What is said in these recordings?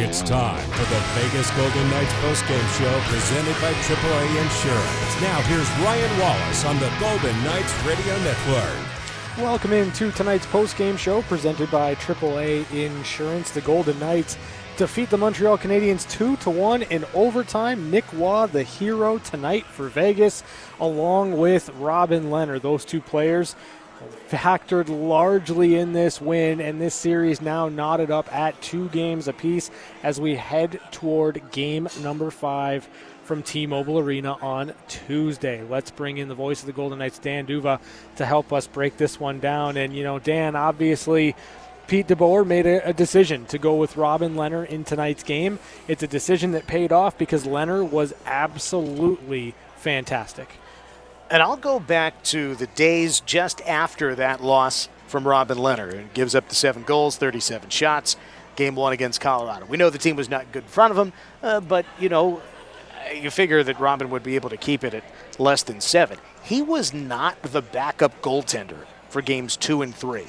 It's time for the Vegas Golden Knights postgame show presented by AAA Insurance. Now here's Ryan Wallace on the Golden Knights Radio Network. Welcome into tonight's postgame show presented by AAA Insurance. The Golden Knights defeat the Montreal Canadiens 2 to 1 in overtime. Nick Roy, the hero tonight for Vegas, along with Robin Lehner. Those two players factored largely in this win, and this series now knotted up at two games apiece as we head toward game number five from T-Mobile Arena on Tuesday. Let's bring in the voice of the Golden Knights, Dan D'Uva, to help us break this one down. And you know, Dan, obviously. Pete DeBoer made a, decision to go with Robin Lehner in tonight's game. It's a decision that paid off because Lehner was absolutely fantastic. And I'll go back to the days just after that loss from Robin Lehner. It gives up the seven goals, 37 shots, game one against Colorado. We know the team was not good in front of him, uh, but, you know, you figure that Robin would be able to keep it at less than seven. He was not the backup goaltender for games two and three.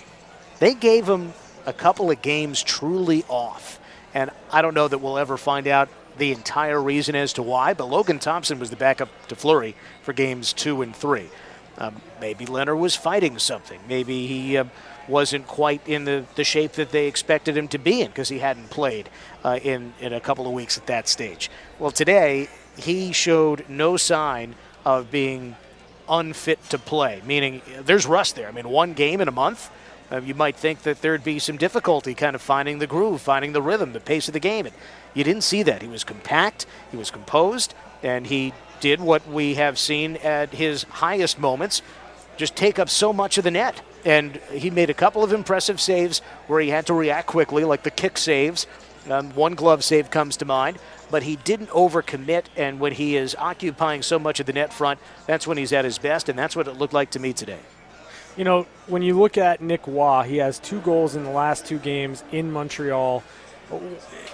They gave him a couple of games truly off. And I don't know that we'll ever find out the entire reason as to why, but Logan Thompson was the backup to Fleury for games two and three. Um, maybe Lehner was fighting something. Maybe he uh, wasn't quite in the, the shape that they expected him to be in because he hadn't played uh, in, in a couple of weeks at that stage. Well, today, he showed no sign of being unfit to play, meaning there's rust there. I mean, one game in a month, uh, you might think that there'd be some difficulty kind of finding the groove, finding the rhythm, the pace of the game. And you didn't see that. He was compact, he was composed, and he did what we have seen at his highest moments just take up so much of the net. And he made a couple of impressive saves where he had to react quickly, like the kick saves. Um, one glove save comes to mind, but he didn't overcommit. And when he is occupying so much of the net front, that's when he's at his best, and that's what it looked like to me today. You know, when you look at Nick Roy, he has two goals in the last two games in Montreal.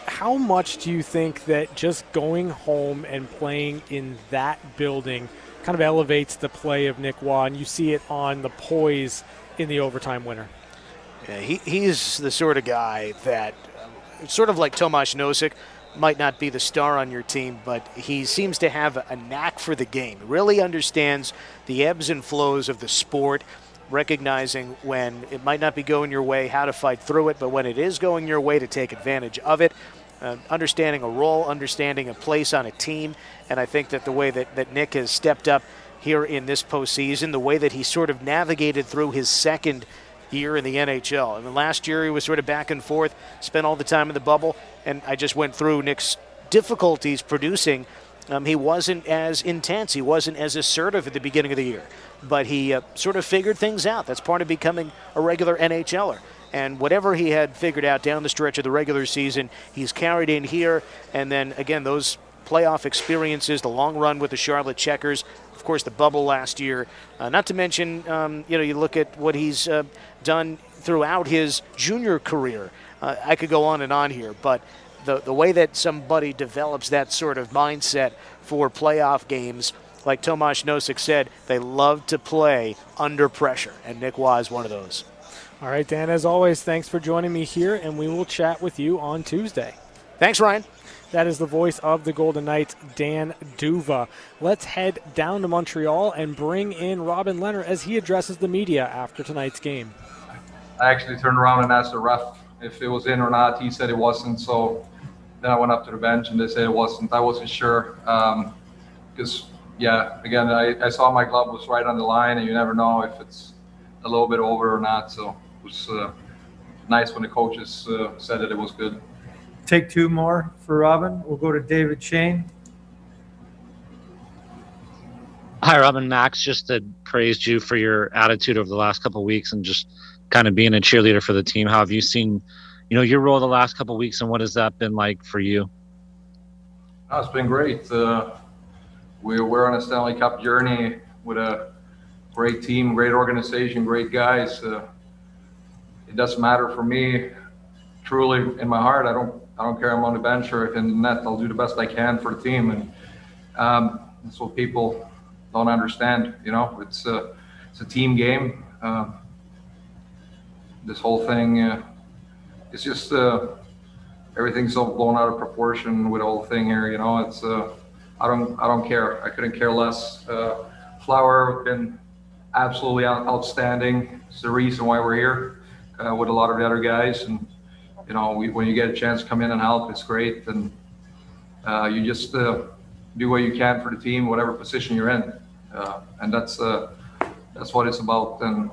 How much do you think that just going home and playing in that building kind of elevates the play of Nick Roy, and you see it on the poise in the overtime winner? Yeah, he, he's the sort of guy that, uh, sort of like Tomas Nosek, might not be the star on your team, but he seems to have a knack for the game. Really understands the ebbs and flows of the sport recognizing when it might not be going your way, how to fight through it, but when it is going your way, to take advantage of it. Uh, understanding a role, understanding a place on a team, and I think that the way that, that Nick has stepped up here in this postseason, the way that he sort of navigated through his second year in the NHL. I mean, last year he was sort of back and forth, spent all the time in the bubble, and I just went through Nick's difficulties producing. Um, he wasn't as intense, he wasn't as assertive at the beginning of the year but he uh, sort of figured things out. That's part of becoming a regular NHLer. And whatever he had figured out down the stretch of the regular season, he's carried in here. And then again, those playoff experiences, the long run with the Charlotte Checkers, of course, the bubble last year. Uh, not to mention, um, you know, you look at what he's uh, done throughout his junior career. Uh, I could go on and on here, but the the way that somebody develops that sort of mindset for playoff games like Tomas Nosek said, they love to play under pressure, and Nick Roy is one of those. All right, Dan, as always, thanks for joining me here, and we will chat with you on Tuesday. Thanks, Ryan. That is the voice of the Golden Knights, Dan D'Uva. Let's head down to Montreal and bring in Robin Lehner as he addresses the media after tonight's game. I actually turned around and asked the ref if it was in or not. He said it wasn't, so then I went up to the bench and they said it wasn't. I wasn't sure because um, yeah, again, I, I saw my glove was right on the line, and you never know if it's a little bit over or not. So it was uh, nice when the coaches uh, said that it was good. Take two more for Robin. We'll go to David Schoen. Hi, Robin. Max just praised you for your attitude over the last couple of weeks and just kind of being a cheerleader for the team. How have you seen, you know, your role the last couple weeks, and what has that been like for you? Oh, it's been great. Uh, we're, we're on a Stanley Cup journey with a great team, great organization, great guys. Uh, it doesn't matter for me. Truly, in my heart, I don't I don't care. I'm on the bench or in the net. I'll do the best I can for the team, and um, that's what people don't understand. You know, it's a it's a team game. Uh, this whole thing is just uh, everything's all blown out of proportion with the whole thing here. You know, it's uh, I don't I don't care. I couldn't care less. Uh, Flower been absolutely outstanding. It's the reason why we're here uh, with a lot of the other guys. And you know, we, when you get a chance to come in and help, it's great. And uh, you just uh, do what you can for the team, whatever position you're in. Uh, and that's uh, that's what it's about. And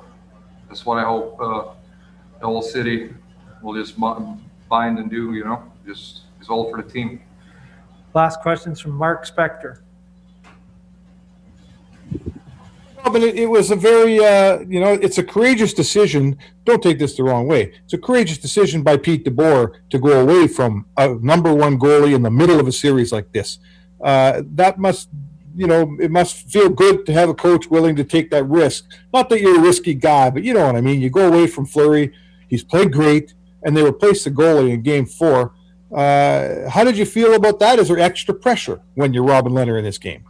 that's what I hope the whole city will just bind and do. You know, just it's all for the team. Last questions from Mark Spector. Well, but it, it was a very, uh, you know, it's a courageous decision. Don't take this the wrong way. It's a courageous decision by Pete DeBoer to go away from a number one goalie in the middle of a series like this. Uh, that must, you know, it must feel good to have a coach willing to take that risk. Not that you're a risky guy, but you know what I mean. You go away from Fleury. He's played great, and they replaced the goalie in Game Four. Uh, how did you feel about that? Is there extra pressure when you're Robin Lehner in this game?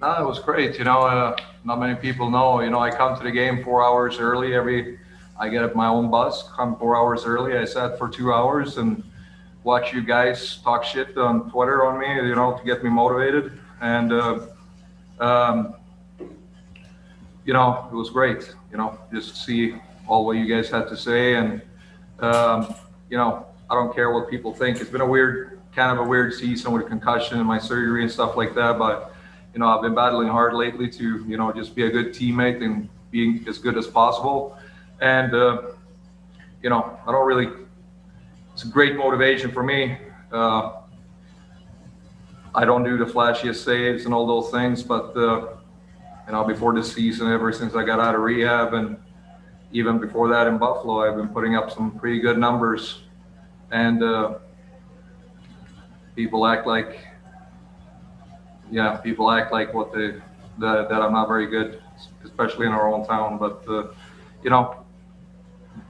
No, it was great. You know, uh, not many people know. You know, I come to the game four hours early every. I get up my own bus, come four hours early. I sat for two hours and watch you guys talk shit on Twitter on me. You know, to get me motivated. And uh, um, you know, it was great. You know, just to see all what you guys had to say, and um, you know, I don't care what people think. It's been a weird, kind of a weird season with concussion and my surgery and stuff like that, but you know, I've been battling hard lately to, you know, just be a good teammate and being as good as possible. And, uh, you know, I don't really, it's a great motivation for me. Uh, I don't do the flashiest saves and all those things, but, uh, you know, before this season, ever since I got out of rehab and even before that in Buffalo, I've been putting up some pretty good numbers. And uh, people act like yeah, people act like what they that, that I'm not very good, especially in our own town. But uh, you know,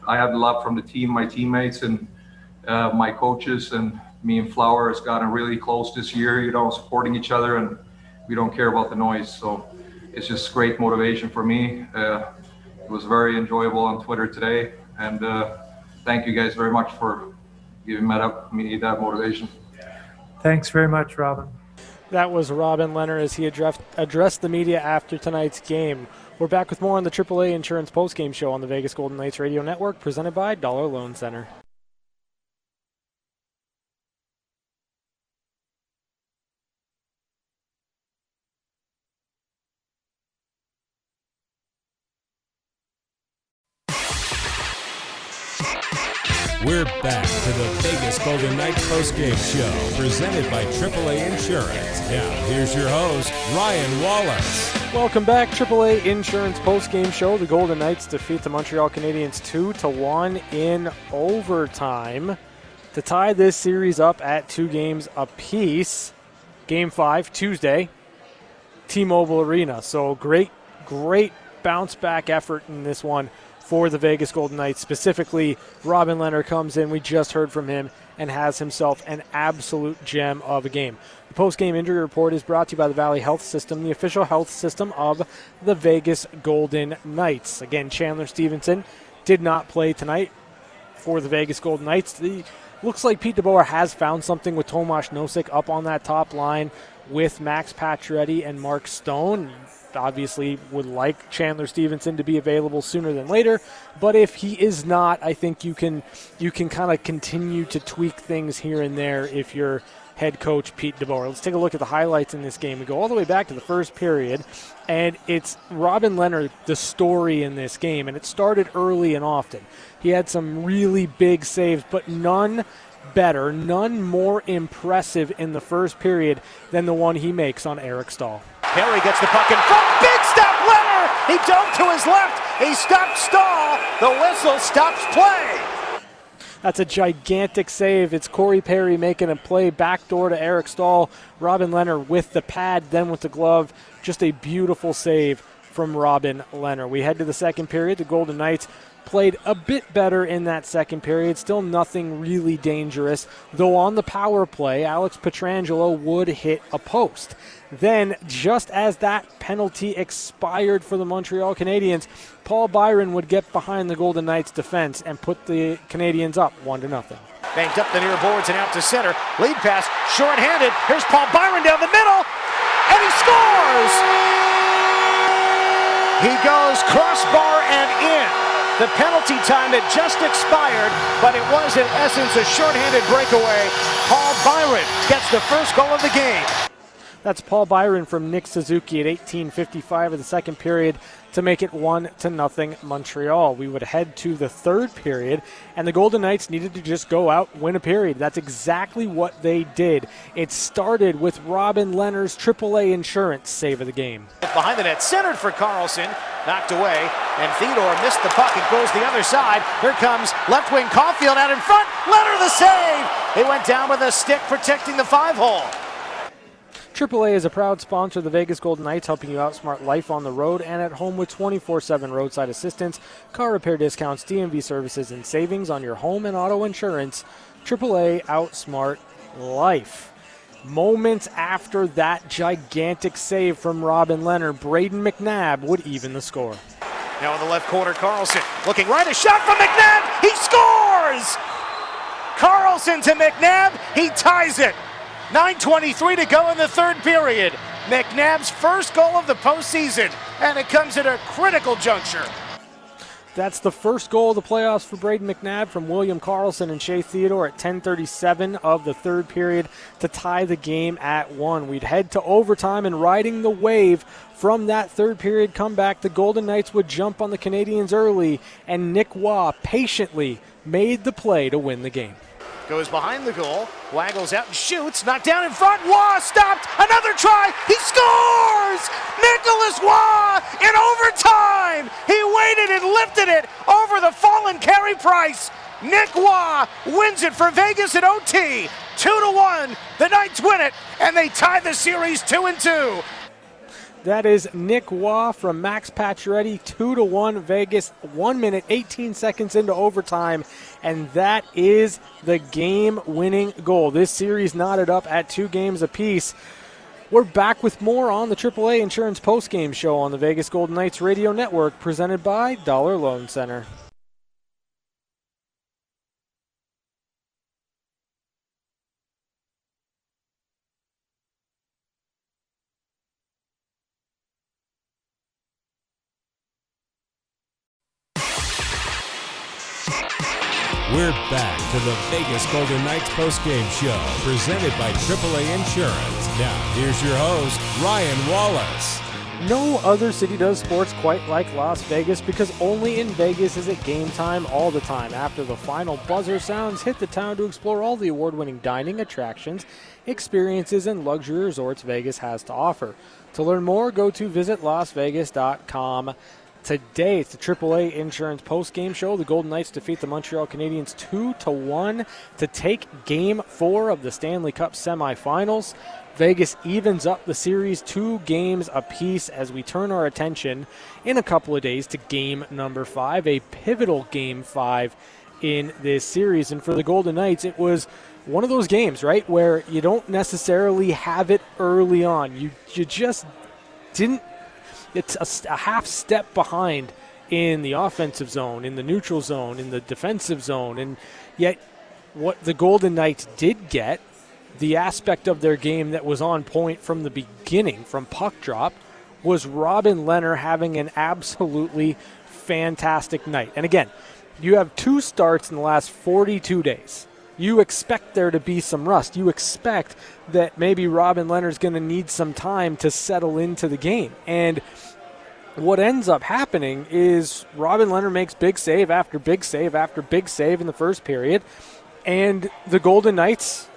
I have a lot from the team, my teammates, and uh, my coaches, and me and Flower has gotten really close this year. You know, supporting each other, and we don't care about the noise. So it's just great motivation for me. Uh, it was very enjoyable on Twitter today, and uh, thank you guys very much for giving me that motivation. Thanks very much, Robin. That was Robin Lehner as he addressed, addressed the media after tonight's game. We're back with more on the AAA Insurance postgame show on the Vegas Golden Knights Radio Network, presented by Dollar Loan Center. Postgame show, presented by AAA Insurance. Now, here's your host, Ryan Wallace. Welcome back, AAA Insurance postgame show. The Golden Knights defeat the Montreal Canadiens 2 to 1 in overtime to tie this series up at two games apiece. Game 5, Tuesday, T Mobile Arena. So, great, great bounce back effort in this one for the Vegas Golden Knights. Specifically, Robin Lehner comes in. We just heard from him and has himself an absolute gem of a game. The post game injury report is brought to you by the Valley Health System, the official health system of the Vegas Golden Knights. Again, Chandler Stephenson did not play tonight for the Vegas Golden Knights. The, looks like Pete DeBoer has found something with Tomas Nosek up on that top line with Max Pacioretty and Mark Stone obviously would like Chandler Stephenson to be available sooner than later. But if he is not, I think you can you can kind of continue to tweak things here and there if you're head coach Pete DeBoer. Let's take a look at the highlights in this game. We go all the way back to the first period, and it's Robin Lehner, the story in this game, and it started early and often. He had some really big saves, but none better, none more impressive in the first period than the one he makes on Eric Staal. Perry gets the puck in front. Big step, Lehner. He jumped to his left. He stopped Staal. The whistle stops play. That's a gigantic save. It's Corey Perry making a play backdoor to Eric Staal. Robin Lehner with the pad, then with the glove. Just a beautiful save from Robin Lehner. We head to the second period. The Golden Knights played a bit better in that second period. Still nothing really dangerous, though on the power play, Alex Pietrangelo would hit a post. Then, just as that penalty expired for the Montreal Canadiens, Paul Byron would get behind the Golden Knights defense and put the Canadiens up 1 to nothing. Banked up the near boards and out to center. Lead pass, short-handed. Here's Paul Byron down the middle, and he scores! He goes crossbar and in. The penalty time had just expired, but it was in essence a short-handed breakaway. Paul Byron gets the first goal of the game. That's Paul Byron from Nick Suzuki at 18:55 of the second period to make it one to nothing Montreal. We would head to the third period, and the Golden Knights needed to just go out win a period. That's exactly what they did. It started with Robin Lehner's AAA insurance save of the game. Behind the net, centered for Karlsson, knocked away, and Theodore missed the puck. It goes the other side. Here comes left wing Caufield out in front. Lehner the save. He went down with a stick protecting the five hole. AAA is a proud sponsor of the Vegas Golden Knights, helping you outsmart life on the road and at home with 24 7 roadside assistance, car repair discounts, DMV services, and savings on your home and auto insurance. AAA outsmart life. Moments after that gigantic save from Robin Lehner, Brayden McNabb would even the score. Now in the left corner, Karlsson looking right, a shot from McNabb. He scores! Karlsson to McNabb. He ties it. 9.23 to go in the third period. McNabb's first goal of the postseason, and it comes at a critical juncture. That's the first goal of the playoffs for Brayden McNabb from William Karlsson and Shea Theodore at 10:37 of the third period to tie the game at one. We'd head to overtime and riding the wave from that third period comeback, the Golden Knights would jump on the Canadians early, and Nick Roy patiently made the play to win the game goes behind the goal, waggles out and shoots, knocked down in front. Roy stopped. Another try. He scores! Nicholas Roy in overtime. He waited and lifted it over the fallen Carey Price. Nick Roy wins it for Vegas at OT. Two to one. The Knights win it, and they tie the series two and two. That is Nick Roy from Max Pacioretty, two to one Vegas, one minute, 18 seconds into overtime, and that is the game-winning goal. This series knotted up at two games apiece. We're back with more on the AAA Insurance Postgame Show on the Vegas Golden Knights Radio Network, presented by Dollar Loan Center. Vegas Golden Knights postgame show presented by AAA Insurance. Now, here's your host, Ryan Wallace. No other city does sports quite like Las Vegas because only in Vegas is it game time all the time. After the final buzzer sounds, hit the town to explore all the award winning dining, attractions, experiences, and luxury resorts Vegas has to offer. To learn more, go to visitlasvegas.com today. It's the AAA Insurance Post Game Show. The Golden Knights defeat the Montreal Canadiens two to one to take Game Four of the Stanley Cup semifinals. Vegas evens up the series two games apiece as we turn our attention in a couple of days to game number five, a pivotal game five in this series. And for the Golden Knights, it was one of those games, right, where you don't necessarily have it early on. You you just didn't it's a, a half step behind in the offensive zone, in the neutral zone, in the defensive zone, and yet what the Golden Knights did get, the aspect of their game that was on point from the beginning, from puck drop, was Robin Lehner having an absolutely fantastic night. And again, you have two starts in the last 42 days. You expect there to be some rust. You expect that maybe Robin Lehner's going to need some time to settle into the game. And what ends up happening is Robin Lehner makes big save after big save after big save in the first period, and the Golden Knights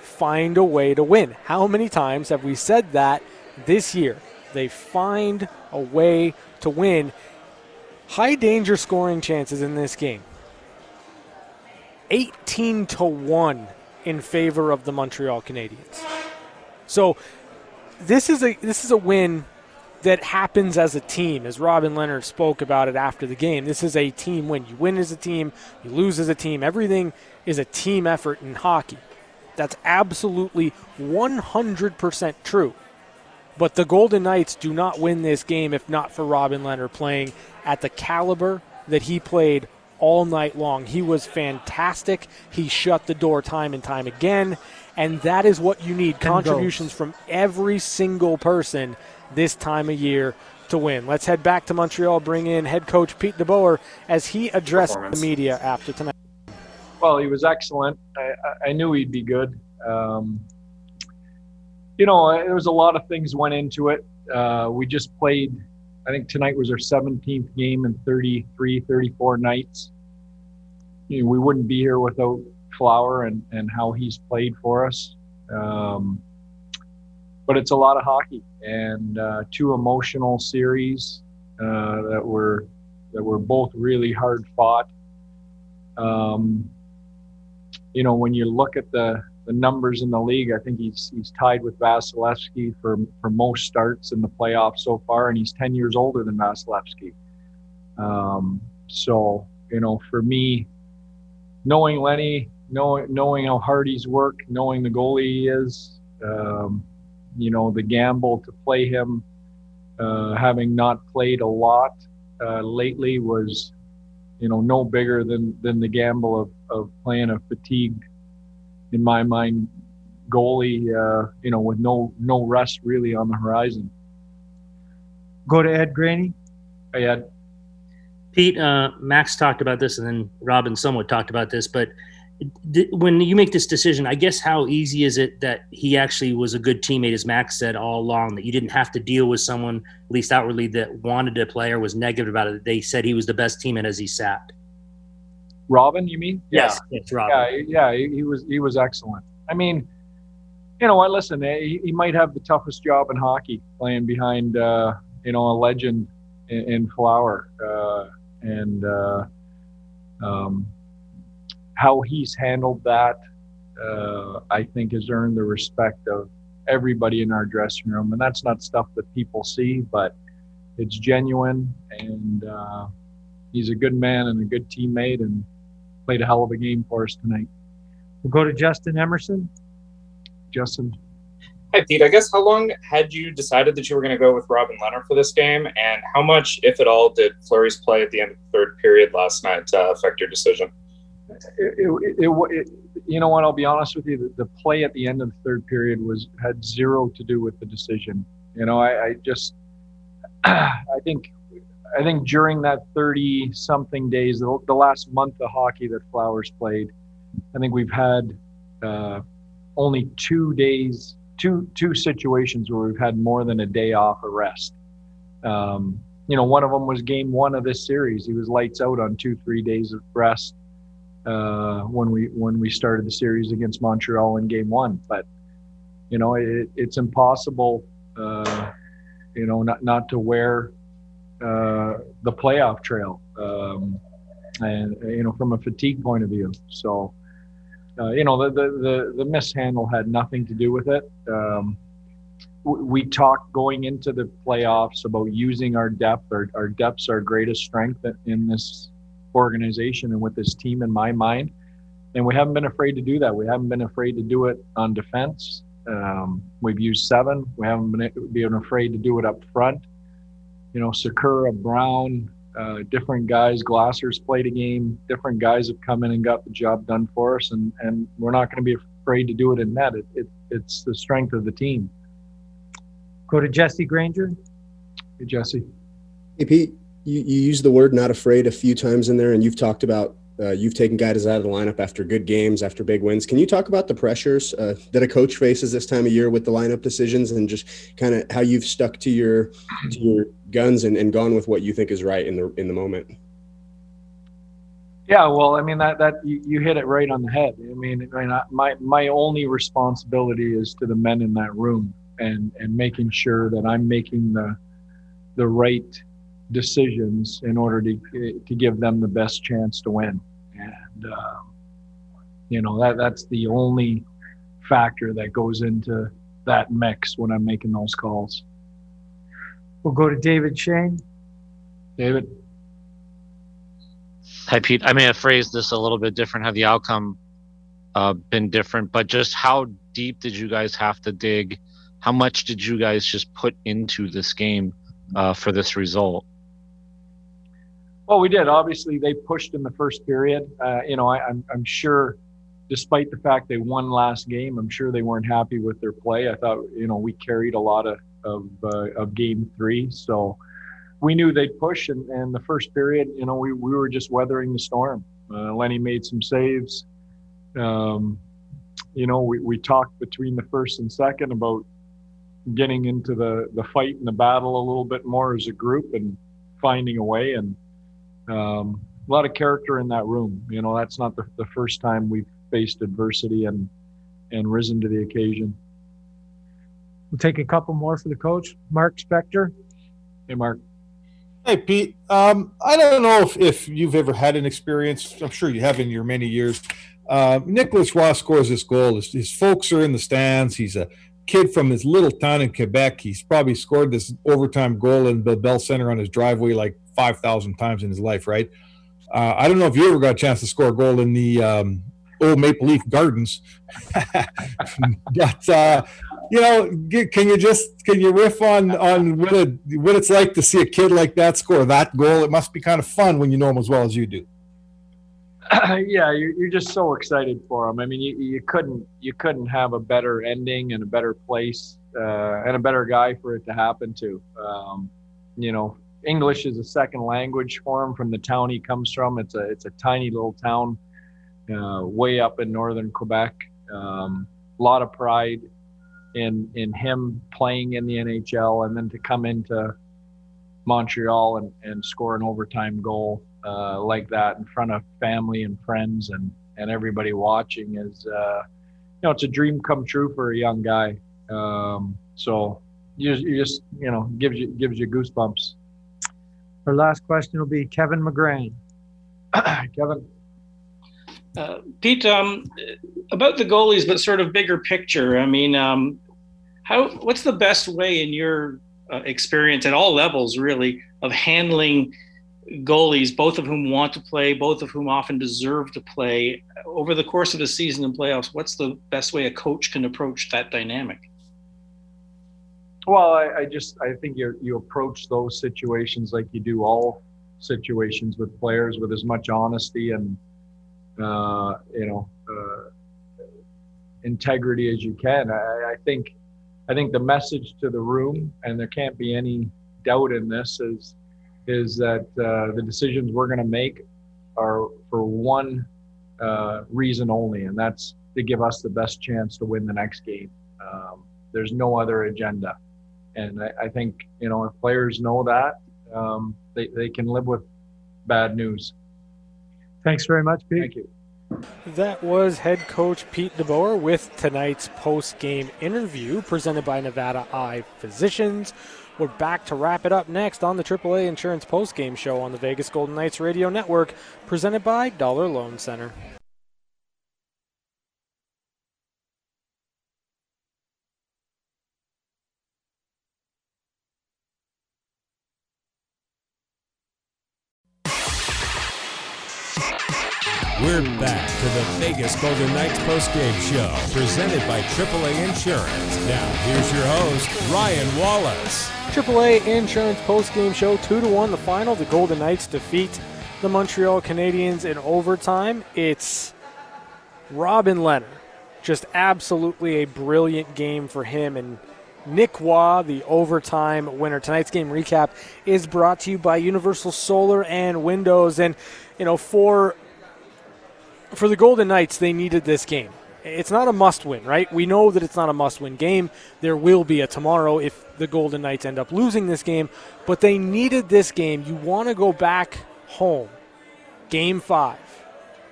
find a way to win. How many times have we said that this year? They find a way to win. High danger scoring chances in this game. 18 to 1 in favor of the Montreal Canadiens. So this is a this is a win that happens as a team, as Robin Lehner spoke about it after the game. This is a team win. You win as a team, you lose as a team. Everything is a team effort in hockey. That's absolutely 100% true. But the Golden Knights do not win this game if not for Robin Lehner playing at the caliber that he played all night long. He was fantastic. He shut the door time and time again. And that is what you need contributions from every single person this time of year to win. Let's head back to Montreal, bring in head coach Pete DeBoer as he addressed the media after tonight. Well, he was excellent. I, I knew he'd be good. Um, you know, there was a lot of things went into it. Uh, we just played, I think tonight was our 17th game in 33, 34 nights. You know, we wouldn't be here without Flower and, and how he's played for us. Um, but it's a lot of hockey and uh, two emotional series uh, that were that were both really hard fought. Um, you know, when you look at the the numbers in the league, I think he's he's tied with Vasilevskiy for for most starts in the playoffs so far, and he's 10 years older than Vasilevskiy. Um, so you know, for me, knowing Lenny, knowing knowing how hard he's worked, knowing the goalie he is, um, you know, the gamble to play him, uh, having not played a lot uh, lately, was you know no bigger than than the gamble of of playing a fatigued in my mind, goalie, uh, you know, with no no rest really on the horizon. Go to Ed Graney. Hey, Ed. Pete, uh, Max talked about this, and then Robin somewhat talked about this. But when you make this decision, I guess how easy is it that he actually was a good teammate, as Max said all along, that you didn't have to deal with someone, at least outwardly, that wanted to play or was negative about it. They said he was the best teammate as he sat. Robin, you mean? Yes, yeah. it's Robin. Yeah, yeah, he was he was excellent. I mean, you know what? Listen, eh, he, he might have the toughest job in hockey, playing behind uh, you know a legend in, in Flower, uh, and uh, um, how he's handled that, uh, I think, has earned the respect of everybody in our dressing room, and that's not stuff that people see, but it's genuine, and uh, he's a good man and a good teammate, and played a hell of a game for us tonight. We'll go to Justin Emerson. Justin. Hi, Pete. I guess how long had you decided that you were going to go with Robin Lehner for this game, and how much, if at all, did Fleury's play at the end of the third period last night uh, affect your decision? It, it, it, you know what? I'll be honest with you. The, the, play at the end of the third period was had zero to do with the decision. You know, I, I just, I think I think during that 30 something days, the, the, last month of hockey that Flowers played, I think we've had uh, only two days, two two situations where we've had more than a day off of rest. Um, you know, one of them was game one of this series. He was lights out on two, three days of rest uh, when we when we started the series against Montreal in game one. But you know, it, it's impossible, uh, you know, not not to wear the playoff trail, um, and you know from a fatigue point of view. So, uh, you know the, the the the mishandle had nothing to do with it. Um, we talked going into the playoffs about using our depth. Our, our depth's our greatest strength in this organization and with this team in my mind. And we haven't been afraid to do that. We haven't been afraid to do it on defense. Um, we've used seven. We haven't been, been afraid to do it up front you know, Sakura, Brown, uh, different guys. Glassers played a game. Different guys have come in and got the job done for us, and, and we're not going to be afraid to do it in net. It, it, it's the strength of the team. Go to Jesse Granger. Hey, Jesse. Hey, Pete. You, you used the word "not afraid" a few times in there, and you've talked about uh, you've taken guys out of the lineup after good games, after big wins. Can you talk about the pressures uh, that a coach faces this time of year with the lineup decisions, and just kind of how you've stuck to your to your guns and, and gone with what you think is right in the in the moment? Yeah, well, I mean that that you, you hit it right on the head. I mean, I mean, my my only responsibility is to the men in that room and and making sure that I'm making the the right decisions in order to to give them the best chance to win. And um, you know that that's the only factor that goes into that mix when I'm making those calls. We'll go to David Schoen. David. Hi, Pete. I may have phrased this a little bit different. Have the outcome uh, been different? But just how deep did you guys have to dig? How much did you guys just put into this game uh, for this result? Well, we did. Obviously, they pushed in the first period. Uh, you know, I, I'm, I'm sure, despite the fact they won last game, I'm sure they weren't happy with their play. I thought, you know, we carried a lot of of, uh, of game three, so we knew they'd push. And, and the first period, you know, we, we were just weathering the storm. Uh, Lenny made some saves. Um, you know, we, we talked between the first and second about getting into the, the fight and the battle a little bit more as a group and finding a way. And um, a lot of character in that room. You know, that's not the, the first time we've faced adversity and and risen to the occasion. We'll take a couple more for the coach, Mark Spector. Hey, Mark. Hey, Pete. Um, I don't know if, if you've ever had an experience. I'm sure you have in your many years. Uh, Nicholas Ross scores this goal. His, his folks are in the stands. He's a kid from his little town in Quebec. He's probably scored this overtime goal in the Bell Center on his driveway like 5,000 times in his life, right? Uh, I don't know if you ever got a chance to score a goal in the um, old Maple Leaf Gardens, but uh, you know, can you just can you riff on on what it what it's like to see a kid like that score that goal? It must be kind of fun when you know him as well as you do. yeah, you're, you're just so excited for him. I mean, you, you couldn't you couldn't have a better ending and a better place uh, and a better guy for it to happen to. Um, you know, English is a second language for him from the town he comes from. It's a it's a tiny little town, uh, way up in northern Quebec. Um, a lot of pride in in him playing in the NHL, and then to come into Montreal and, and score an overtime goal uh, like that in front of family and friends and and everybody watching is uh, you know it's a dream come true for a young guy. Um, so you, you just you know gives you gives you goosebumps. Our last question will be Kevin McGran. Kevin. Uh, Pete, um, about the goalies, but sort of bigger picture. I mean, um, how what's the best way in your uh, experience at all levels, really, of handling goalies, both of whom want to play, both of whom often deserve to play over the course of the season and playoffs? What's the best way a coach can approach that dynamic? Well, I, I just I think you you approach those situations like you do all situations with players with as much honesty and uh, you know uh, integrity as you can. I, I think I think the message to the room, and there can't be any doubt in this, is is that uh, the decisions we're going to make are for one uh, reason only, and that's to give us the best chance to win the next game. Um, there's no other agenda. And I, I think, you know, if players know that, um, they, they can live with bad news. Thanks very much, Pete. Thank you. That was head coach Pete DeBoer with tonight's post game interview presented by Nevada Eye Physicians. We're back to wrap it up next on the AAA Insurance post game show on the Vegas Golden Knights Radio Network, presented by Dollar Loan Center. Golden Knights postgame show, presented by AAA Insurance. Now, here's your host, Ryan Wallace. AAA Insurance postgame show, 2 to 1, the final. The Golden Knights defeat the Montreal Canadiens in overtime. It's Robin Lehner. Just absolutely a brilliant game for him. And Nick Roy, the overtime winner. Tonight's game recap is brought to you by Universal Solar and Windows. And, you know, for for the Golden Knights, they needed this game. It's not a must win, right? We know that it's not a must win game. There will be a tomorrow if the Golden Knights end up losing this game, but they needed this game. You want to go back home, game five,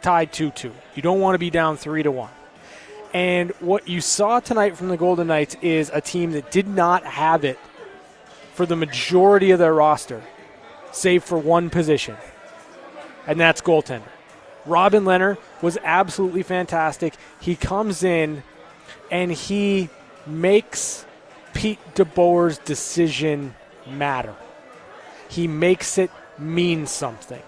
tied 2 2. You don't want to be down 3 to 1. And what you saw tonight from the Golden Knights is a team that did not have it for the majority of their roster, save for one position, and that's goaltender. Robin Lehner was absolutely fantastic. He comes in and he makes Pete DeBoer's decision matter. He makes it mean something.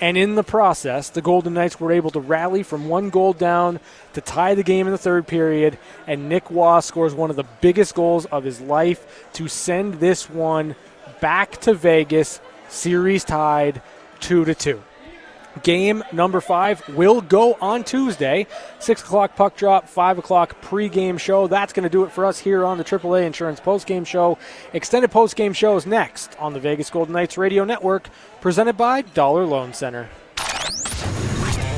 And in the process, the Golden Knights were able to rally from one goal down to tie the game in the third period. And Nick Roy scores one of the biggest goals of his life to send this one back to Vegas, series tied, 2 to 2. Game number five will go on Tuesday. 6 o'clock puck drop, 5 o'clock pregame show. That's going to do it for us here on the AAA Insurance postgame show. Extended postgame shows next on the Vegas Golden Knights Radio Network, presented by Dollar Loan Center.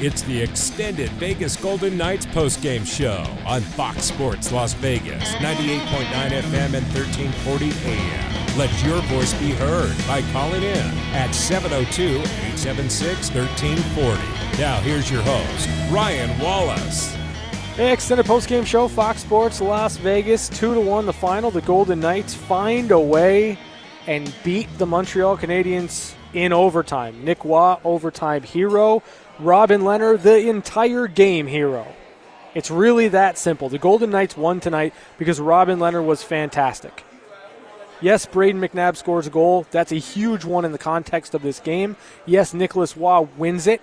It's the extended Vegas Golden Knights postgame show on Fox Sports Las Vegas, 98.9 FM and 1340 AM. Let your voice be heard by calling in at 702 876 1340. Now, here's your host, Ryan Wallace. Hey, extended postgame show, Fox Sports Las Vegas, 2 to 1 the final. The Golden Knights find a way and beat the Montreal Canadiens in overtime. Nick Roy, overtime hero. Robin Lehner, the entire game hero. It's really that simple. The Golden Knights won tonight because Robin Lehner was fantastic. Yes, Brayden McNabb scores a goal. That's a huge one in the context of this game. Yes, Nicholas Roy wins it,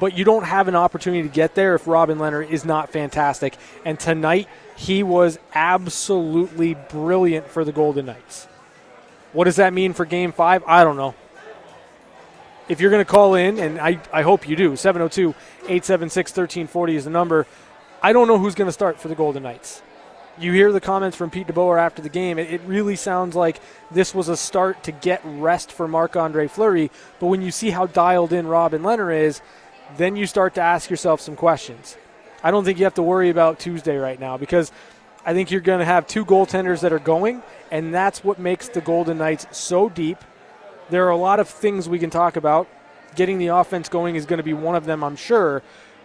but you don't have an opportunity to get there if Robin Lehner is not fantastic. And tonight, he was absolutely brilliant for the Golden Knights. What does that mean for game five? I don't know if you're going to call in, and I, I hope you do, 702 876 1340 is the number. I don't know who's going to start for the Golden Knights. You hear the comments from Pete DeBoer after the game. It, it really sounds like this was a start to get rest for Marc Andre Fleury. But when you see how dialed in Robin Lehner is, then you start to ask yourself some questions. I don't think you have to worry about Tuesday right now because I think you're going to have two goaltenders that are going, and that's what makes the Golden Knights so deep there are a lot of things we can talk about. Getting the offense going is going to be one of them, I'm sure.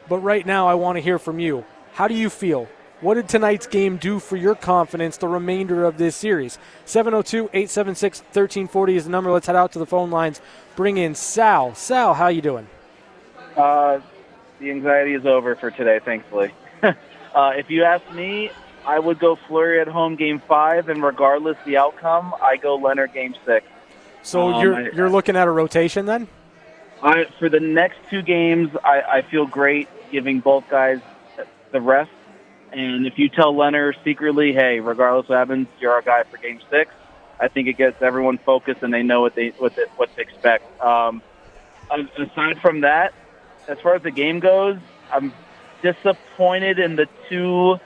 But right now, I want to hear from you. How do you feel? What did tonight's game do for your confidence the remainder of this series? 702 876 1340 is the number. Let's head out to the phone lines. Bring in Sal. Sal, how you doing? Uh, the anxiety is over for today, thankfully. uh, if you ask me, I would go Fleury at home game five, and regardless the outcome, I go Lehner game six. So um, you're I, you're looking at a rotation then? I for the next two games, I, I feel great giving both guys the rest. And if you tell Lehner secretly, hey, regardless what happens, you're our guy for Game Six, I think it gets everyone focused and they know what they what, they, what to expect. Um, aside from that, as far as the game goes, I'm disappointed in the two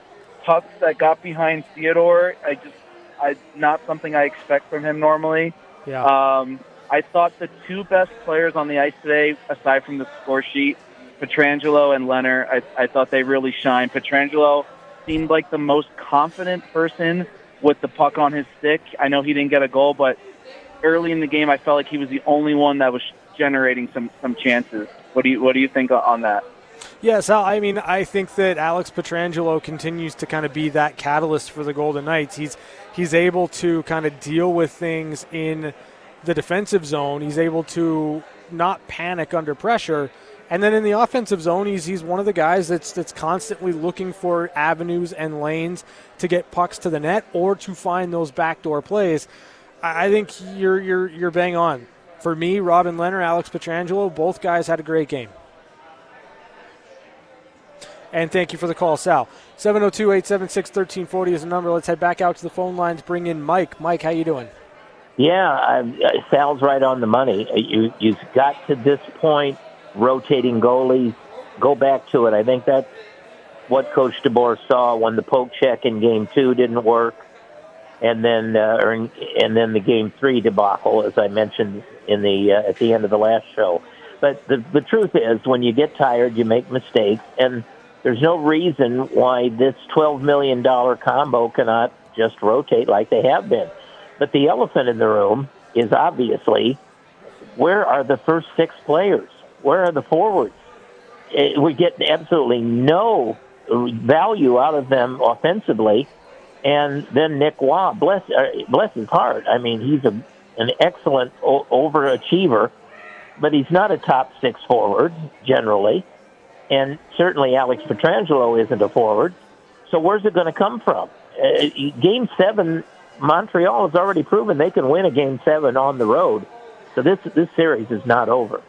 pucks that got behind Theodore. I just, I not something I expect from him normally. Yeah. Um, I thought the two best players on the ice today, aside from the score sheet, Pietrangelo and Lehner, I, I thought they really shined. Pietrangelo seemed like the most confident person with the puck on his stick. I know he didn't get a goal, but early in the game, I felt like he was the only one that was generating some some chances. What do you what do you think on that? Yes, I mean, I think that Alex Pietrangelo continues to kind of be that catalyst for the Golden Knights. He's he's able to kind of deal with things in the defensive zone. He's able to not panic under pressure. And then in the offensive zone, he's, he's one of the guys that's that's constantly looking for avenues and lanes to get pucks to the net or to find those backdoor plays. I, I think you're you're you're bang on. For me, Robin Lehner, Alex Pietrangelo, both guys had a great game. And thank you for the call, Sal. 702 876 1340 is the number. Let's head back out to the phone lines. Bring in Mike. Mike, how you doing? Yeah, uh, Sal's right on the money. Uh, you you've got to this point rotating goalies. Go back to it. I think that's what Coach DeBoer saw when the poke check in Game Two didn't work, and then uh, in, and then the Game Three debacle, as I mentioned in the uh, at the end of the last show. But the the truth is, when you get tired, you make mistakes, and there's no reason why this $12 million combo cannot just rotate like they have been. But the elephant in the room is obviously where are the first six players? Where are the forwards? Eh, we get absolutely no value out of them offensively. And then Nick Roy, bless, uh, bless his heart. I mean, he's a, an excellent overachiever but he's not a top six forward generally, and certainly Alex Pietrangelo isn't a forward. So where's it going to come from? Uh, game seven, Montreal has already proven they can win a game seven on the road. So this this series is not over.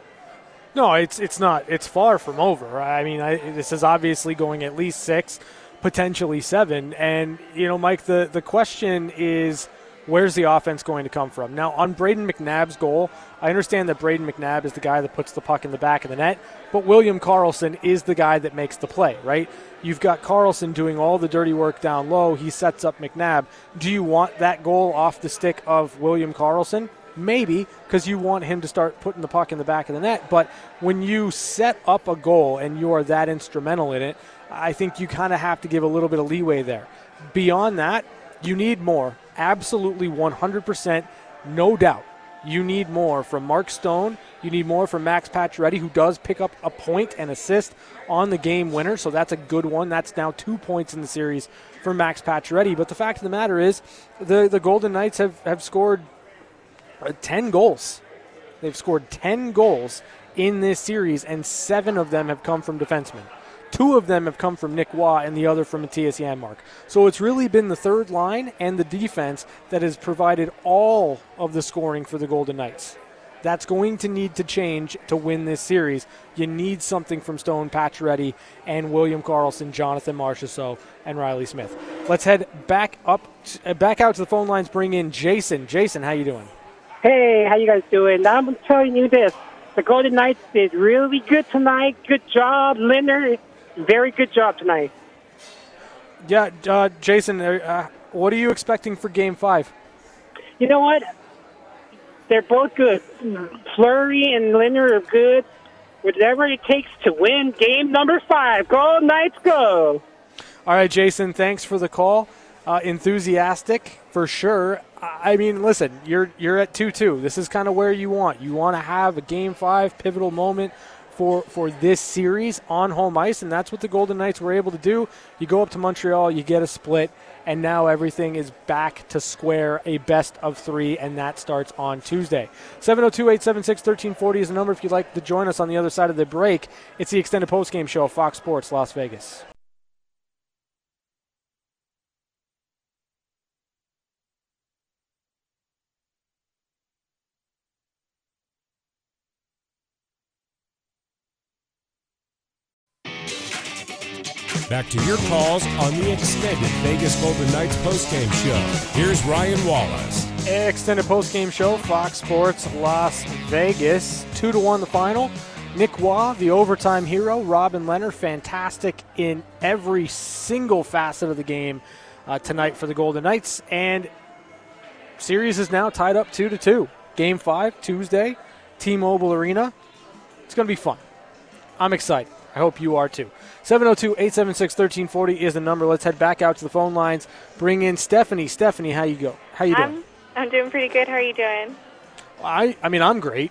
No, it's it's not. It's far from over. I mean, I, this is obviously going at least six, potentially seven. And you know, Mike, the the question is, where's the offense going to come from? Now, on Brayden McNabb's goal, I understand that Brayden McNabb is the guy that puts the puck in the back of the net, but William Karlsson is the guy that makes the play, right? You've got Karlsson doing all the dirty work down low. He sets up McNabb. Do you want that goal off the stick of William Karlsson? Maybe, because you want him to start putting the puck in the back of the net. But when you set up a goal and you are that instrumental in it, I think you kind of have to give a little bit of leeway there. Beyond that, you need more. Absolutely 100%, no doubt. You need more from Mark Stone. You need more from Max Pacioretty, who does pick up a point and assist on the game winner. So that's a good one. That's now two points in the series for Max Pacioretty. But the fact of the matter is, the, the Golden Knights have, have scored uh, 10 goals. They've scored 10 goals in this series, and seven of them have come from defensemen. Two of them have come from Nick Roy and the other from Mattias Janmark. So it's really been the third line and the defense that has provided all of the scoring for the Golden Knights. That's going to need to change to win this series. You need something from Stone Pacioretty and William Karlsson, Jonathan Marchessault, and Reilly Smith. Let's head back up, uh, back out to the phone lines. Bring in Jason. Jason, how you doing? Hey, how you guys doing? I'm telling you this: the Golden Knights did really good tonight. Good job, Lehner. Very good job tonight. Yeah, uh, Jason, uh, what are you expecting for Game Five? You know what? They're both good. Fleury and Lehner are good. Whatever it takes to win game number five. Go Knights, go! All right, Jason. Thanks for the call. Uh, enthusiastic for sure. I mean, listen, you're you're at two two. This is kind of where you want. You want to have a game five pivotal moment for for this series on home ice, and that's what the Golden Knights were able to do. You go up to Montreal, you get a split, and now everything is back to square, a best of three, and that starts on Tuesday. 702-876-1340 is the number if you'd like to join us on the other side of the break. It's the extended postgame show of Fox Sports Las Vegas. Back to your calls on the extended Vegas Golden Knights postgame show. Here's Ryan Wallace. Extended postgame show, Fox Sports Las Vegas. Two to one the final. Nick Roy, the overtime hero. Robin Lehner, fantastic in every single facet of the game uh, tonight for the Golden Knights. And series is now tied up two to two. Game five Tuesday, T-Mobile Arena. It's going to be fun. I'm excited. I hope you are too. 702 876 1340 is the number. Let's head back out to the phone lines. Bring in Stephanie. Stephanie, how you go? How you doing? I'm, I'm doing pretty good. How are you doing? I I mean, I'm great.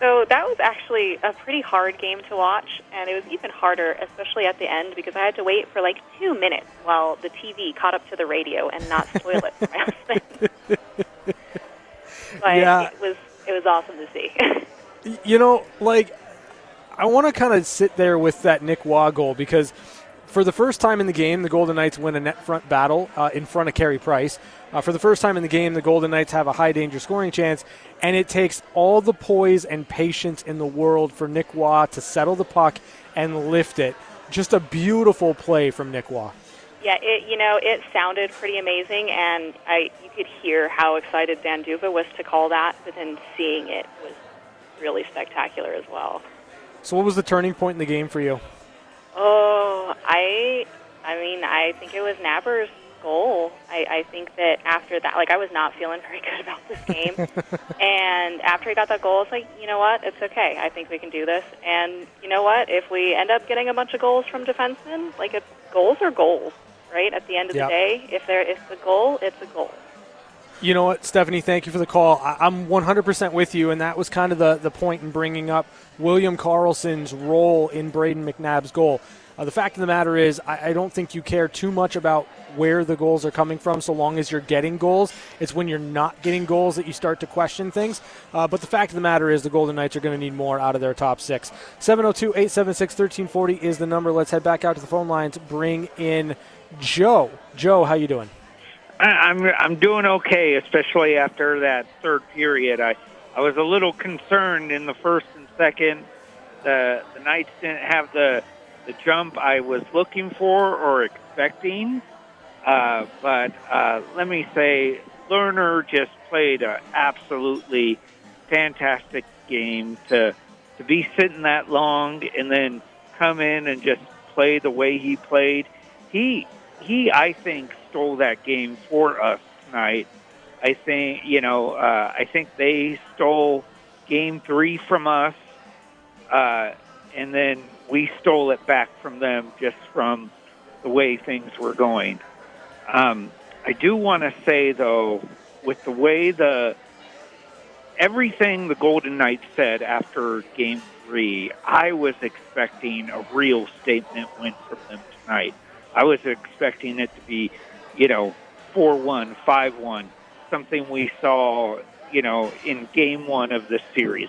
So that was actually a pretty hard game to watch, and it was even harder, especially at the end, because I had to wait for like two minutes while the TV caught up to the radio and not spoil it for my husband. But Yeah. it was it was awesome to see. You know, like I want to kind of sit there with that Nick Roy goal because for the first time in the game, the Golden Knights win a net front battle uh, in front of Carey Price. Uh, for the first time in the game, the Golden Knights have a high danger scoring chance, and it takes all the poise and patience in the world for Nick Roy to settle the puck and lift it. Just a beautiful play from Nick Roy. yeah, it you know it sounded pretty amazing, and I you could hear how excited Dan D'Uva was to call that, but then seeing it was really spectacular as well. So, what was the turning point in the game for you? Oh, I, I mean, I think it was Nabber's goal. I, I think that after that, like, I was not feeling very good about this game, and after he got that goal, it's like, you know what, it's okay. I think we can do this, and you know what, if we end up getting a bunch of goals from defensemen, like, it's, goals are goals, right? At the end of Yeah. the day, if there, it's a goal, it's a goal. You know what, Stephanie? Thank you for the call. I'm 100% with you, and that was kind of the, the point in bringing up William Karlsson's role in Brayden McNabb's goal. Uh, the fact of the matter is, I, I don't think you care too much about where the goals are coming from so long as you're getting goals. It's when you're not getting goals that you start to question things. Uh, but the fact of the matter is, the Golden Knights are going to need more out of their top six. 702 876 1340 is the number. Let's head back out to the phone lines. Bring in Joe. Joe, how you doing? I- I'm I'm doing okay, especially after that third period. I I was a little concerned in the first and second. The the Knights didn't have the the jump I was looking for or expecting. Uh, but uh, let me say, Lehner just played an absolutely fantastic game to to be sitting that long and then come in and just play the way he played. He he, I think, stole that game for us tonight. I think you know, uh, I think they stole game three from us, uh, and then we stole it back from them just from the way things were going. Um, I do want to say though, with the way the everything the Golden Knights said after Game Three, I was expecting a real statement win from them tonight. I was expecting it to be, you know, four one, five one, something we saw, you know, in Game One of the series,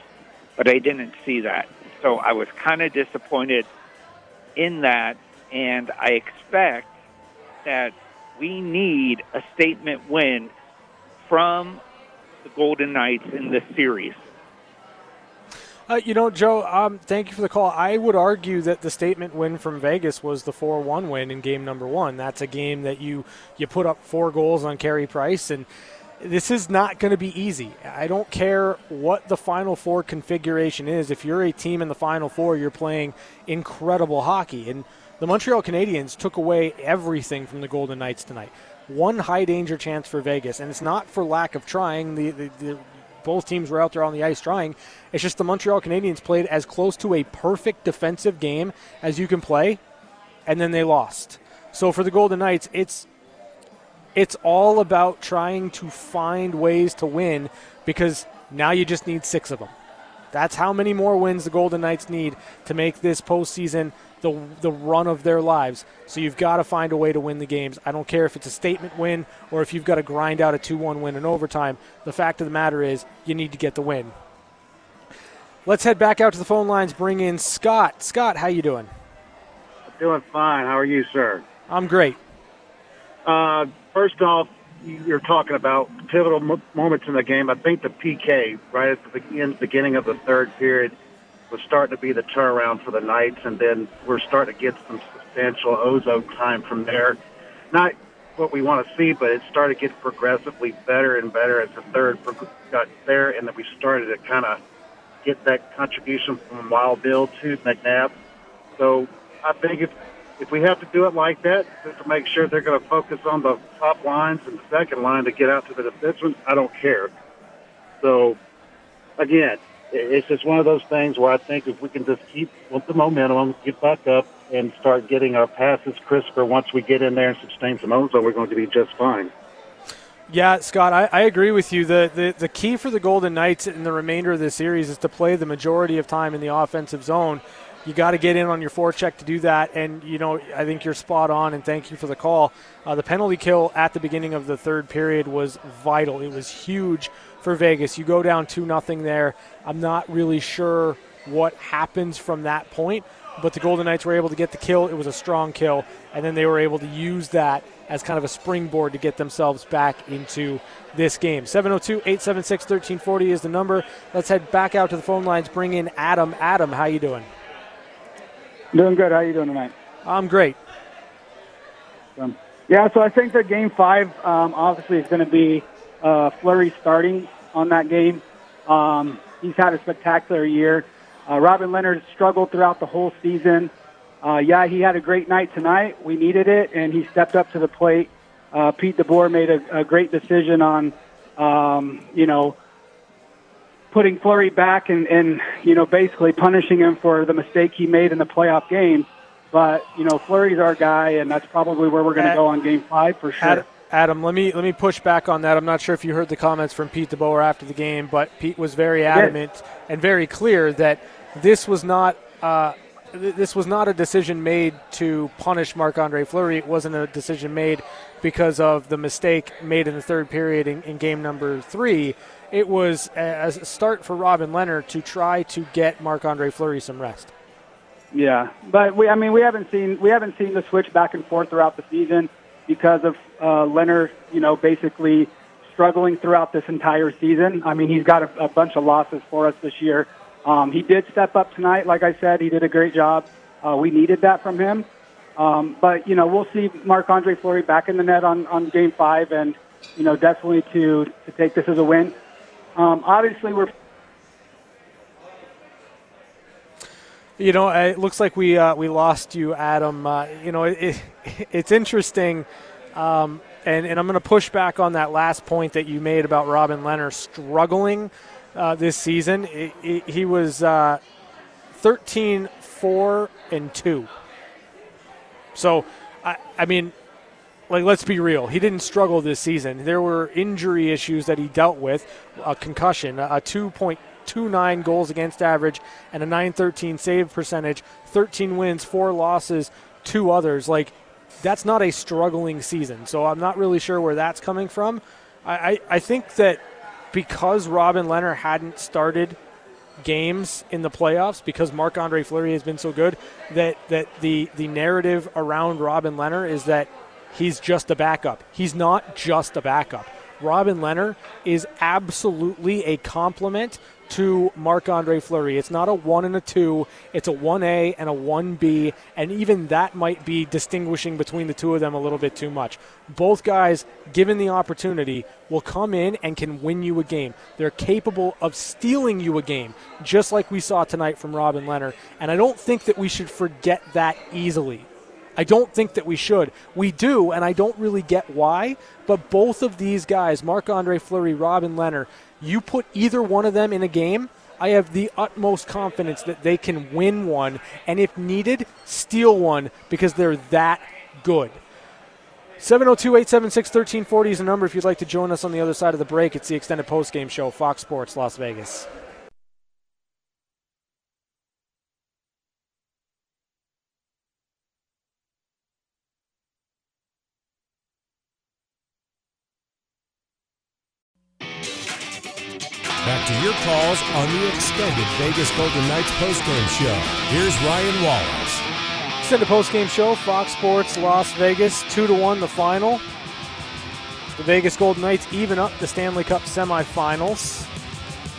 but I didn't see that. So I was kind of disappointed in that, and I expect that we need a statement win from the Golden Knights in this series. Uh, you know, Joe, um, thank you for the call. I would argue that the statement win from Vegas was the 4 1 win in game number one. That's a game that you, you put up four goals on Carey Price, and this is not going to be easy. I don't care what the Final Four configuration is. If you're a team in the Final Four, you're playing incredible hockey. And the Montreal Canadiens took away everything from the Golden Knights tonight. One high danger chance for Vegas, and it's not for lack of trying. The, the, the both teams were out there on the ice trying. It's just the Montreal Canadiens played as close to a perfect defensive game as you can play, and then they lost. So for the Golden Knights, it's it's all about trying to find ways to win because now you just need six of them. That's how many more wins the Golden Knights need to make this postseason the the run of their lives. So you've got to find a way to win the games. I don't care if it's a statement win or if you've got to grind out a 2-1 win in overtime. The fact of the matter is you need to get the win. Let's head back out to the phone lines. Bring in Scott. Scott, how you doing? I'm doing fine. How are you, sir? I'm great. Uh, first off, you're talking about pivotal moments in the game. I think the PK right at the begin- beginning of the third period was starting to be the turnaround for the Knights, and then we're starting to get some substantial Ozo time from there. Not what we want to see, but it started to get progressively better and better as the third got there, and then we started to kind of get that contribution from Wild Bill to McNabb. So I think if if we have to do it like that, just to make sure they're going to focus on the top lines and the second line to get out to the defenseman, I don't care. So again, it's just one of those things where I think if we can just keep with the momentum, get back up, and start getting our passes crisper once we get in there and sustain some own zone, we're going to be just fine. Yeah, Scott, I, I agree with you. The, the the key for the Golden Knights in the remainder of the series is to play the majority of time in the offensive zone. You got to get in on your forecheck to do that, and you know I think you're spot on. And thank you for the call. Uh, the penalty kill at the beginning of the third period was vital. It was huge for Vegas. You go down two nothing there. I'm not really sure what happens from that point, but the Golden Knights were able to get the kill. It was a strong kill, and then they were able to use that as kind of a springboard to get themselves back into this game. 702 876 1340 is the number. Let's head back out to the phone lines. Bring in Adam. Adam, how you doing? Doing good. How are you doing tonight? I'm great. Um, yeah, so I think that game five um, obviously is going to be uh, Fleury starting on that game. Um, he's had a spectacular year. Uh, Robin Lehner struggled throughout the whole season. Uh, yeah, he had a great night tonight. We needed it, and he stepped up to the plate. Uh, Pete DeBoer made a, a great decision on, um, you know, putting Fleury back and, and, you know, basically punishing him for the mistake he made in the playoff game. But, you know, Fleury's our guy, and that's probably where we're going to go on game five for sure. Ad- Adam, let me let me push back on that. I'm not sure if you heard the comments from Pete DeBoer after the game, but Pete was very adamant and very clear that this was not uh, this was not a decision made to punish Marc Andre Fleury. It wasn't a decision made because of the mistake made in the third period in, in game number three. It was a, start for Robin Lehner to try to get Marc Andre Fleury some rest. Yeah, but we I mean we haven't seen we haven't seen the switch back and forth throughout the season because of uh, Lehner, you know, basically struggling throughout this entire season. I mean, he's got a, a bunch of losses for us this year. Um, he did step up tonight, like I said. He did a great job. Uh, we needed that from him. Um, but you know, we'll see Marc Andre Fleury back in the net on, on Game Five, and you know, definitely to to take this as a win. Um, obviously, we're You know, it looks like we uh, we lost you, Adam. Uh, you know, it, it, it's interesting, um, and and I'm going to push back on that last point that you made about Robin Lehner struggling uh, this season. It, he was uh, 13, 4, and two. So, I, I mean, like let's be real. He didn't struggle this season. There were injury issues that he dealt with a concussion a 2.29 goals against average and a 913 save percentage 13 wins 4 losses 2 others. Like that's not a struggling season. So i'm not really sure where that's coming from. I, I, I think that because robin Lehner hadn't started games in the playoffs because Marc Andre Fleury has been so good that that the the narrative around Robin Lehner is that he's just a backup. He's not just a backup. Robin Lehner is absolutely a complement to Marc Andre Fleury. It's not a one and a two, it's a 1A and a 1B, and even that might be distinguishing between the two of them a little bit too much. Both guys, given the opportunity, will come in and can win you a game. They're capable of stealing you a game, just like we saw tonight from Robin Lehner, and I don't think that we should forget that easily. I don't think that we should. We do, and I don't really get why, but both of these guys, Marc Andre Fleury, Robin Lehner, you put either one of them in a game, I have the utmost confidence that they can win one, and if needed, steal one because they're that good. 702 876 1340 is the number if you'd like to join us on the other side of the break. It's the extended postgame show, Fox Sports Las Vegas. On the extended Vegas Golden Knights postgame show. Here's Ryan Wallace. Extended postgame show, Fox Sports Las Vegas, 2 to 1 the final. The Vegas Golden Knights even up the Stanley Cup semifinals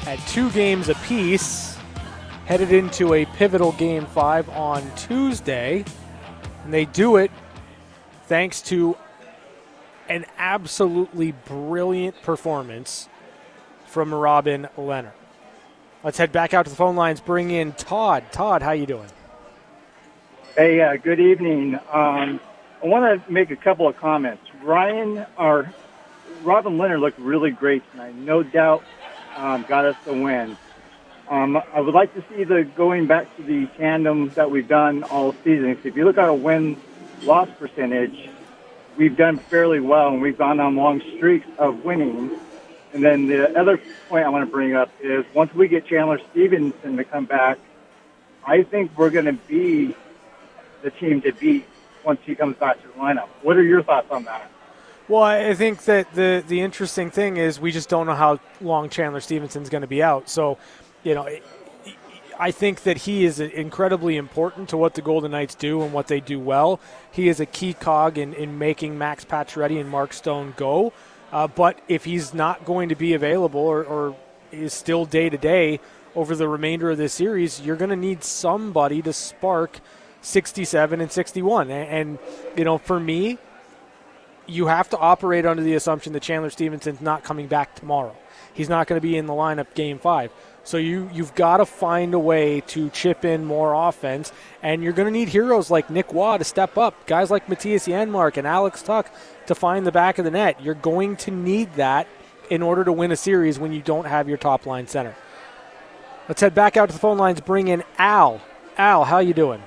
at two games apiece, headed into a pivotal game five on Tuesday. And they do it thanks to an absolutely brilliant performance from Robin Lehner. Let's head back out to the phone lines. Bring in Todd. Todd, how you doing? Hey, uh, good evening. Um, I want to make a couple of comments. Ryan or Robin Lehner looked really great tonight. No doubt, um, got us the win. Um, I would like to see the going back to the tandem that we've done all season. If you look at our win loss percentage, we've done fairly well, and we've gone on long streaks of winning. And then the other point I want to bring up is once we get Chandler Stephenson to come back, I think we're going to be the team to beat once he comes back to the lineup. What are your thoughts on that? Well, I think that the the interesting thing is we just don't know how long Chandler Stephenson's going to be out. So, you know, I think that he is incredibly important to what the Golden Knights do and what they do well. He is a key cog in, in making Max Pacioretty and Mark Stone go. Uh, but if he's not going to be available or, or is still day to day over the remainder of this series, you're going to need somebody to spark 67 and 61. And, and, you know, for me, you have to operate under the assumption that Chandler Stephenson's not coming back tomorrow. He's not going to be in the lineup game five. So you you've got to find a way to chip in more offense, and you're going to need heroes like Nick Roy to step up, guys like Mattias Janmark and Alex Tuch to find the back of the net. You're going to need that in order to win a series when you don't have your top line center. Let's head back out to the phone lines. Bring in Al. Al, how you doing?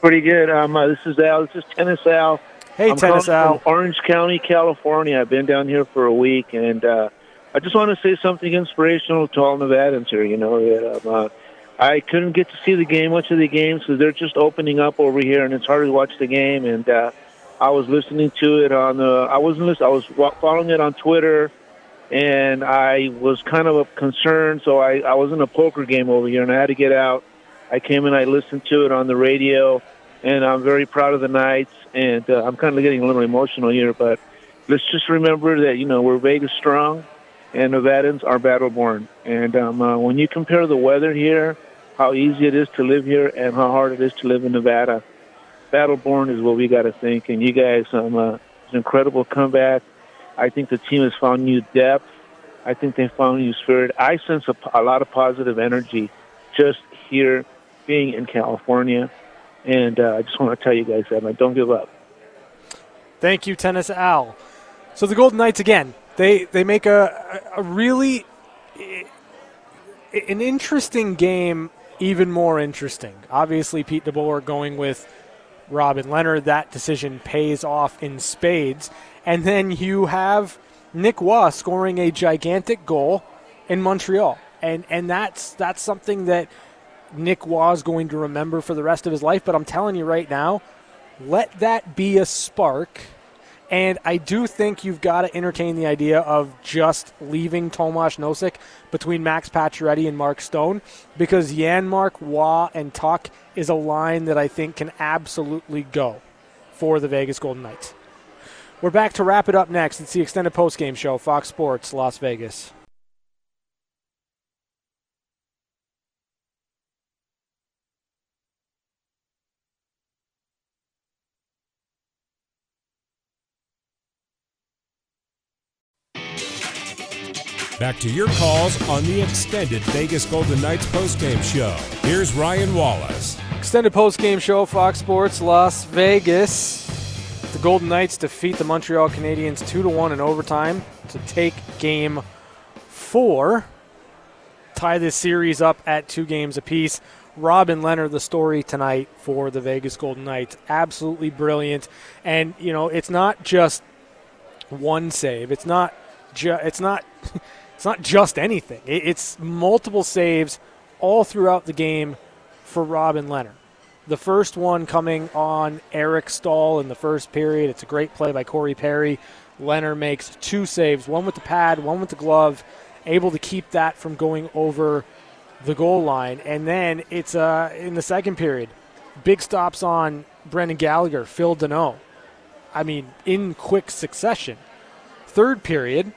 Pretty good. Um, uh, this is Al. This is Tennis Al Hey, I'm Tennis Al. from Orange County, California. I've been down here for a week, and uh, I just want to say something inspirational to all Nevadans here. You know, that, um, uh, I couldn't get to see the game, much of the games, because they're just opening up over here, and it's hard to watch the game. And uh, I was listening to it on the. I wasn't listening. I was wa- following it on Twitter, and I was kind of concerned. So I, I was in a poker game over here, and I had to get out. I came and I listened to it on the radio, and I'm very proud of the Knights. And uh, I'm kind of getting a little emotional here, but let's just remember that you know we're Vegas strong, and Nevadans are battle born. And um, uh, when you compare the weather here, how easy it is to live here, and how hard it is to live in Nevada, battle born is what we got to think. And you guys, um, uh, it's an incredible comeback. I think the team has found new depth. I think they found new spirit. I sense a, a lot of positive energy just here being in California. And uh, I just want to tell you guys that, man, don't give up. Thank you, Tennis Al. So the Golden Knights again. They they make a a really an interesting game even more interesting. Obviously, Pete DeBoer going with Robin Lehner. That decision pays off in spades. And then you have Nick Roy scoring a gigantic goal in Montreal. And and that's that's something that Nick Roy is going to remember for the rest of his life. But I'm telling you right now, let that be a spark. And I do think you've got to entertain the idea of just leaving Tomas Nosek between Max Pacioretty and Mark Stone because Janmark, Roy, and Tuch is a line that I think can absolutely go for the Vegas Golden Knights. We're back to wrap it up next. It's the extended postgame show, Fox Sports, Las Vegas. Back to your calls on the extended Vegas Golden Knights postgame show. Here's Ryan Wallace. Extended postgame show, Fox Sports, Las Vegas. The Golden Knights defeat the Montreal Canadiens 2 to 1 in overtime to take game four. Tie this series up at two games apiece. Robin Lehner, the story tonight for the Vegas Golden Knights. Absolutely brilliant. And, you know, it's not just one save. It's not ju- it's not it's not just anything. It- It's multiple saves all throughout the game for Robin Lehner. The first one coming on Eric Staal in the first period. It's a great play by Corey Perry. Lehner makes two saves, one with the pad, one with the glove, able to keep that from going over the goal line. And then it's uh, in the second period, big stops on Brendan Gallagher, Phil Danault. I mean, in quick succession. Third period,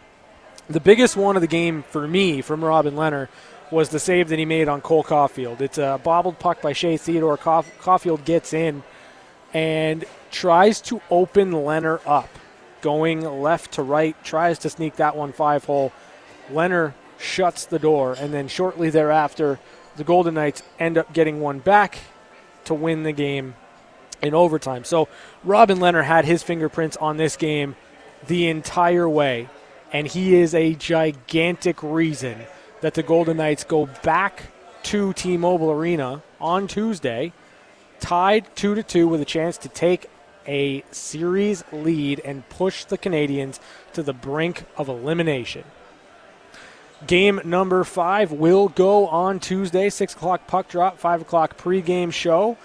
the biggest one of the game for me from Robin Lehner was the save that he made on Cole Caufield. It's a bobbled puck by Shea Theodore. Caul- Caufield gets in and tries to open Lehner up, going left to right, tries to sneak that one five hole. Lehner shuts the door, and then shortly thereafter, the Golden Knights end up getting one back to win the game in overtime. So Robin Lehner had his fingerprints on this game the entire way, and he is a gigantic reason that the Golden Knights go back to T-Mobile Arena on Tuesday, tied two to two with a chance to take a series lead and push the Canadiens to the brink of elimination. Game number five will go on Tuesday, 6 o'clock puck drop, 5 o'clock pregame show.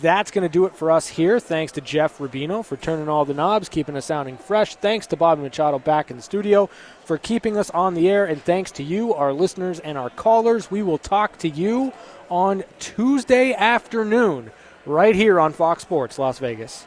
That's going to do it for us here. Thanks to Jeff Rubino for turning all the knobs, keeping us sounding fresh. Thanks to Bobby Machado back in the studio for keeping us on the air. And thanks to you, our listeners and our callers. We will talk to you on Tuesday afternoon right here on Fox Sports Las Vegas.